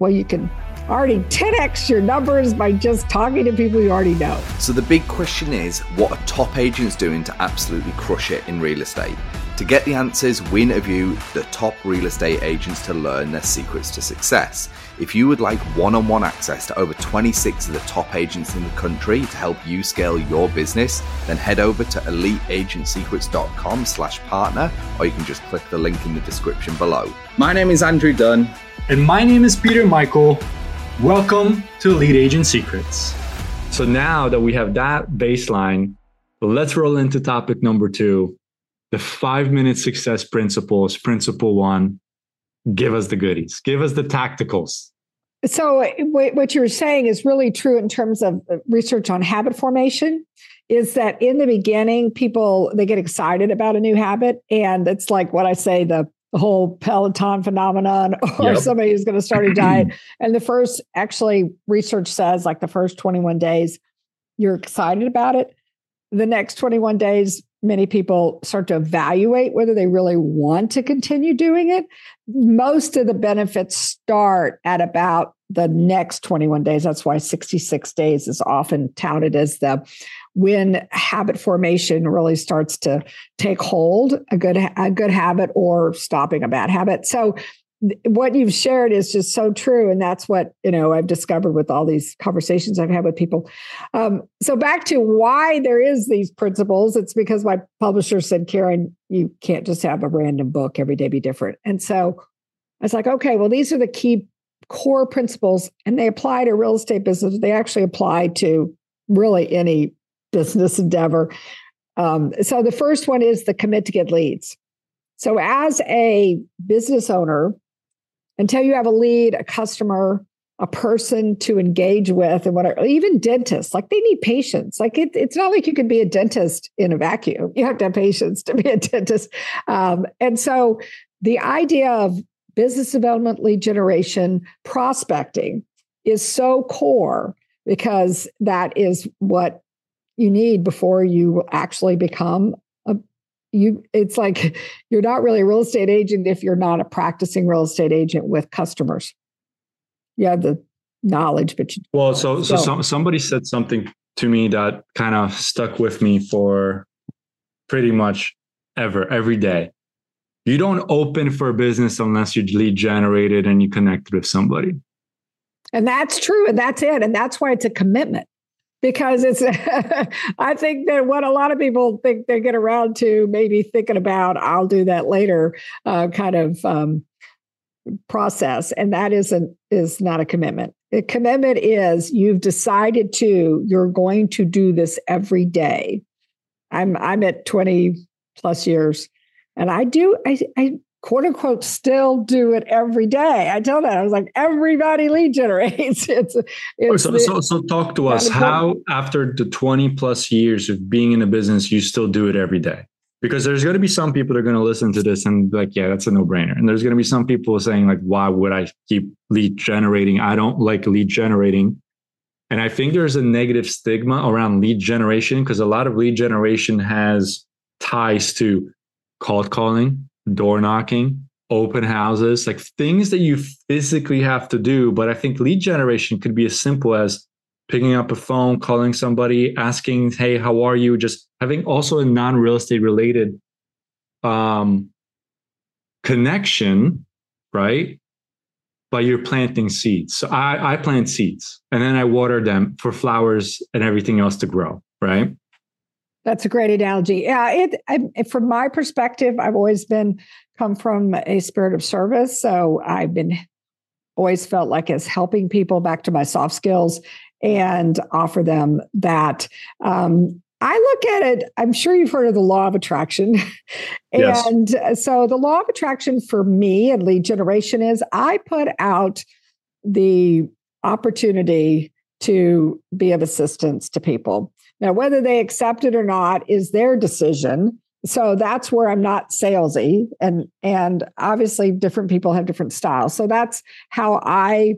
well, you can already 10x your numbers by just talking to people you already know. So the big question is what are top agents doing to absolutely crush it in real estate? To get the answers, we interview the top real estate agents to learn their secrets to success. If you would like one-on-one access to over 26 of the top agents in the country to help you scale your business, then head over to eliteagentsecrets.com slash partner, or you can just click the link in the description below. My name is Andrew Dunn. And my name is Peter Michael. Welcome to Elite Agent Secrets. So now that we have that baseline, let's roll into topic number two the five minute success principles. Principle one give us the goodies, give us the tacticals. So, what you're saying is really true in terms of research on habit formation. Is that in the beginning, people they get excited about a new habit, and it's like what I say the the whole Peloton phenomenon or yep. somebody who's going to start a diet. and the first, actually, research says like the first 21 days, you're excited about it. The next 21 days, many people start to evaluate whether they really want to continue doing it. Most of the benefits start at about the next 21 days. That's why 66 days is often touted as the when habit formation really starts to take hold, a good a good habit or stopping a bad habit. So what you've shared is just so true and that's what you know i've discovered with all these conversations i've had with people um, so back to why there is these principles it's because my publisher said karen you can't just have a random book every day be different and so i was like okay well these are the key core principles and they apply to real estate business they actually apply to really any business endeavor. Um, so the first one is the commit to get leads. So as a business owner, until you have a lead, a customer, a person to engage with, and whatever, even dentists, like they need patients. Like it, it's not like you can be a dentist in a vacuum. You have to have patients to be a dentist. Um, and so the idea of business development, lead generation, prospecting is so core because that is what you need before you actually become a you it's like you're not really a real estate agent if you're not a practicing real estate agent with customers. You have the knowledge but you well so so some, somebody said something to me that kind of stuck with me for pretty much ever every day you don't open for business unless you lead generated and you connect with somebody. And that's true and that's it and that's why it's a commitment. Because it's i think that what a lot of people think they get around to maybe thinking about i'll do that later uh, kind of um, process and that isn't is not a commitment. The commitment is you've decided to you're going to do this every day. I'm i'm at 20 plus years and i do i i quote unquote still do it every day. I tell that I was like, everybody lead generates. it's, oh, it's so, the, so, so talk to us how after the 20 plus years of being in a business, you still do it every day. Because there's going to be some people that are going to listen to this and be like, yeah, that's a no brainer. And there's going to be some people saying like, why would I keep lead generating? I don't like lead generating. And I think there's a negative stigma around lead generation because a lot of lead generation has ties to cold calling, door knocking, open houses, like things that you physically have to do. But I think lead generation could be as simple as picking up a phone, calling somebody, asking, "Hey, how are you?" Just having also a non-real estate related um, connection, right? But you're planting seeds. So I, I plant seeds and then I water them for flowers and everything else to grow, right? That's a great analogy. Yeah, it, I, from my perspective, I've always been come from a spirit of service, so I've been always felt like as helping people back to my soft skills and offer them that. Um, I look at it, I'm sure you've heard of the law of attraction. and yes. so the law of attraction for me and lead generation is I put out the opportunity to be of assistance to people. Now, whether they accept it or not is their decision. So that's where I'm not salesy, and and obviously different people have different styles. So that's how I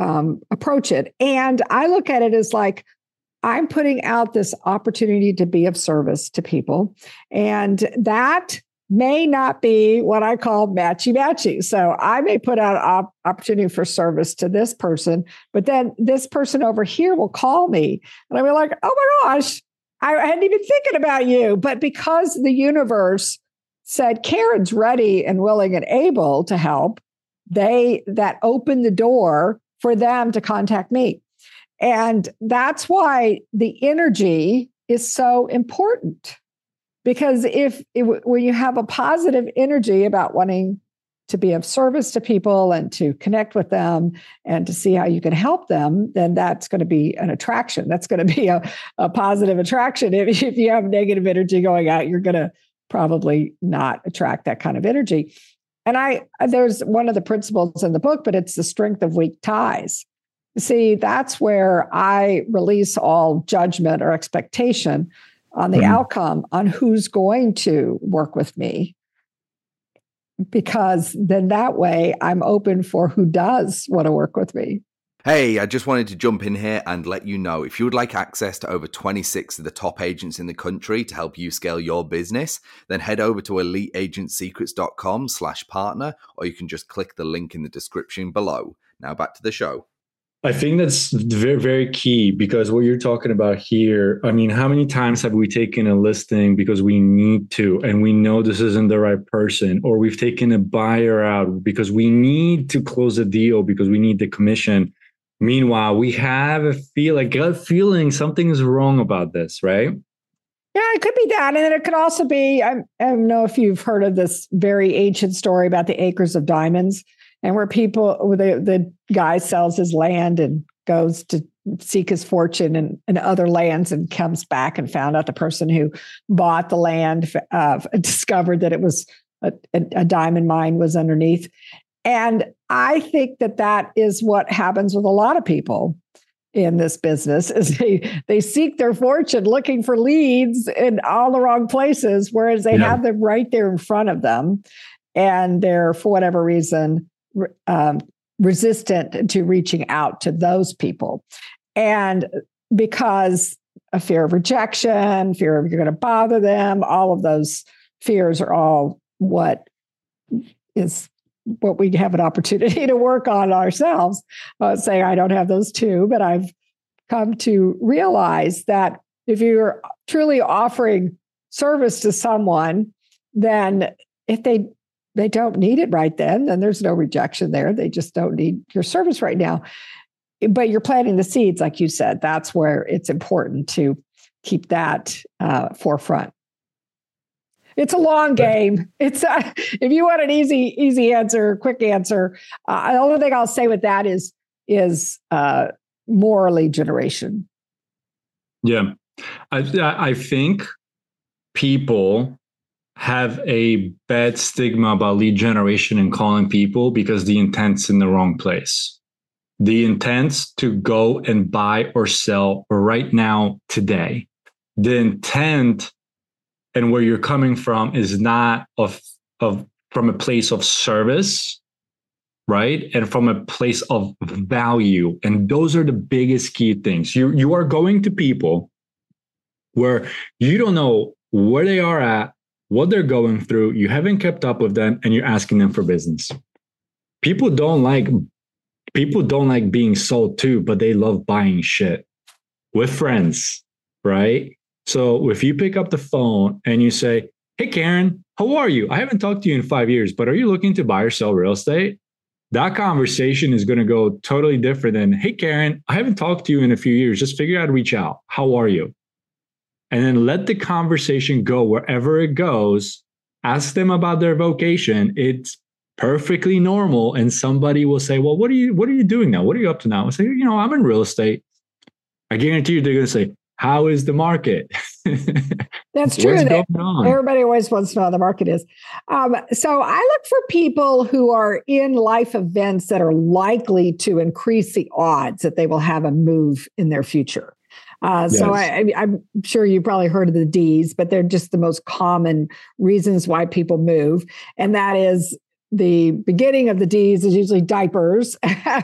um, approach it, and I look at it as like I'm putting out this opportunity to be of service to people, and that may not be what I call matchy matchy. So I may put out op- opportunity for service to this person, but then this person over here will call me and I'll be like, oh my gosh, I hadn't even thinking about you. But because the universe said Karen's ready and willing and able to help, they that opened the door for them to contact me. And that's why the energy is so important because if it, when you have a positive energy about wanting to be of service to people and to connect with them and to see how you can help them, then that's going to be an attraction. That's going to be a, a positive attraction. If, if you have negative energy going out, you're going to probably not attract that kind of energy. And I, there's one of the principles in the book, but it's the strength of weak ties. See, that's where I release all judgment or expectation on the mm-hmm. outcome on who's going to work with me because then that way I'm open for who does want to work with me. Hey, I just wanted to jump in here and let you know if you would like access to over 26 of the top agents in the country to help you scale your business, then head over to eliteagentsecrets.com slash partner, or you can just click the link in the description below. Now back to the show. I think that's very, very key because what you're talking about here, I mean, how many times have we taken a listing because we need to and we know this isn't the right person, or we've taken a buyer out because we need to close a deal because we need the commission? Meanwhile, we have a feel like gut feeling something is wrong about this, right? Yeah, it could be that. And it could also be I, I don't know if you've heard of this very ancient story about the acres of diamonds and where people the the guy sells his land and goes to seek his fortune in, in other lands and comes back and found out the person who bought the land uh, discovered that it was a, a, diamond mine was underneath and i think that that is what happens with a lot of people in this business is they they seek their fortune looking for leads in all the wrong places whereas they yeah. have them right there in front of them and they're for whatever reason um, resistant to reaching out to those people. And because a fear of rejection, fear of you're going to bother them, all of those fears are all what is what we have an opportunity to work on ourselves. Uh, say I don't have those too, but I've come to realize that if you're truly offering service to someone, then if they they don't need it right then, then there's no rejection there. They just don't need your service right now. But you're planting the seeds, like you said. That's where it's important to keep that uh, forefront. It's a long game. It's uh, if you want an easy, easy answer, quick answer. Uh, the only thing I'll say with that is is uh, more lead generation. Yeah, I I think people have a bad stigma about lead generation and calling people because the intent's in the wrong place. The intent's to go and buy or sell right now, today. The intent and where you're coming from is not of, of from a place of service, right? And from a place of value. And those are the biggest key things. You you are going to people where you don't know where they are at what they're going through, you haven't kept up with them, and you're asking them for business. People don't like people don't like being sold to, but they love buying shit with friends, right? So if you pick up the phone and you say, Hey Karen, how are you? I haven't talked to you in five years, but are you looking to buy or sell real estate? That conversation is going to go totally different than, Hey Karen, I haven't talked to you in a few years. Just figure out reach out. How are you? And then let the conversation go wherever it goes. Ask them about their vocation. It's perfectly normal. And somebody will say, Well, what are you what are you doing now? What are you up to now? I say, you know, I'm in real estate. I guarantee you they're gonna say, How is the market? That's true. everybody always wants to know how the market is. Um, so I look for people who are in life events that are likely to increase the odds that they will have a move in their future. Uh, yes. So I, am sure you probably heard of the D's, but they're just the most common reasons why people move, and that is the beginning of the D's is usually diapers.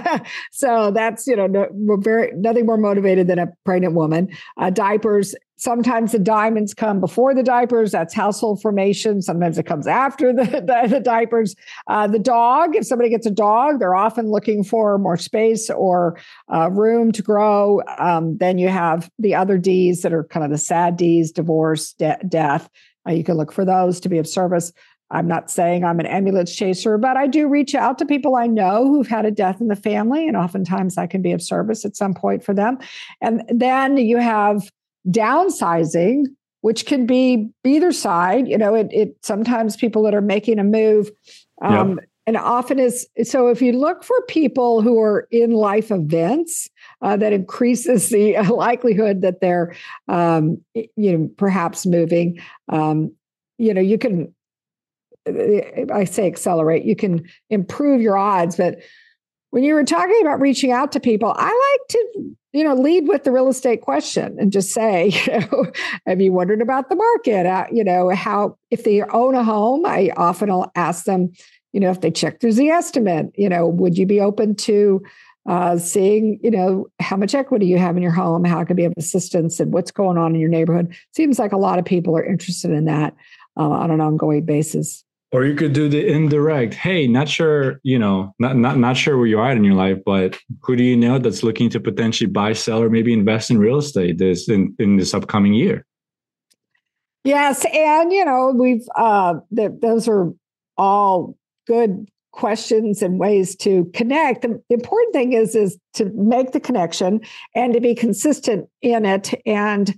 so that's you know no, very nothing more motivated than a pregnant woman. Uh, diapers. Sometimes the diamonds come before the diapers. That's household formation. Sometimes it comes after the, the, the diapers. Uh, the dog, if somebody gets a dog, they're often looking for more space or uh, room to grow. Um, then you have the other D's that are kind of the sad D's divorce, de- death. Uh, you can look for those to be of service. I'm not saying I'm an ambulance chaser, but I do reach out to people I know who've had a death in the family, and oftentimes I can be of service at some point for them. And then you have downsizing, which can be either side. You know, it, it sometimes people that are making a move. Um, yep. And often is so. If you look for people who are in life events, uh, that increases the likelihood that they're, um, you know, perhaps moving. Um, you know, you can I say accelerate, you can improve your odds. But when you were talking about reaching out to people, I like to, you know, lead with the real estate question and just say, you know, have you wondered about the market? Uh, you know, how, if they own a home, I often will ask them, you know, if they check through the estimate, you know, would you be open to uh, seeing, you know, how much equity you have in your home, how it could be of assistance, and what's going on in your neighborhood? Seems like a lot of people are interested in that uh, on an ongoing basis. Or you could do the indirect. Hey, not sure, you know, not not not sure where you are in your life, but who do you know that's looking to potentially buy, sell, or maybe invest in real estate this in, in this upcoming year? Yes, and you know, we've uh the, those are all good questions and ways to connect. The important thing is is to make the connection and to be consistent in it and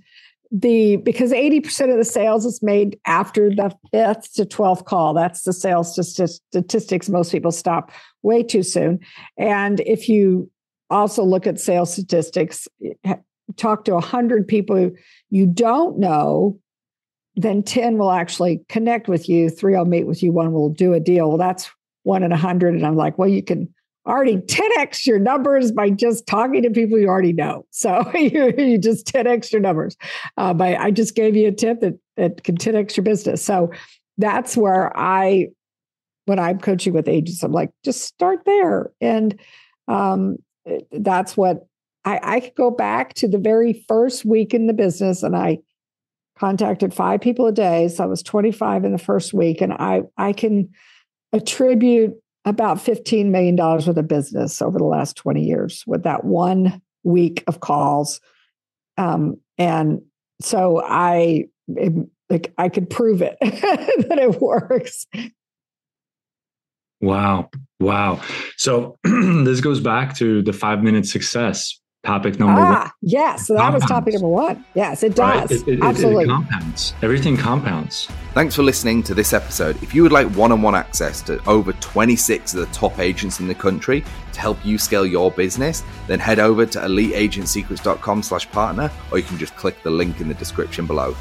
the because 80% of the sales is made after the fifth to 12th call. That's the sales statistics most people stop way too soon. And if you also look at sales statistics talk to 100 people you don't know then 10 will actually connect with you three will meet with you one will do a deal. Well that's one in a hundred and i'm like well you can already 10x your numbers by just talking to people you already know. So you, you just 10x your numbers. Uh, I just gave you a tip that, that can 10x your business. So that's where I, when I'm coaching with agents, I'm like, just start there. And um, that's what I, I could go back to the very first week in the business and I contacted five people a day. So I was 25 in the first week. And I, I can attribute about $15 million worth of business over the last 20 years with that one week of calls. Um, and so I, it, like, I could prove it that it works. Wow. Wow. So this goes back to the five minute success topic number ah, one. Yes, so that compounds. was topic number one. Yes, it does. Right? It, it, Absolutely. It, compounds. Everything compounds. Thanks for listening to this episode. If you would like one on one access to over 26 of the top agents in the country to help you scale your business, then head over to eliteagentsecrets.com slash partner, or you can just click the link in the description below.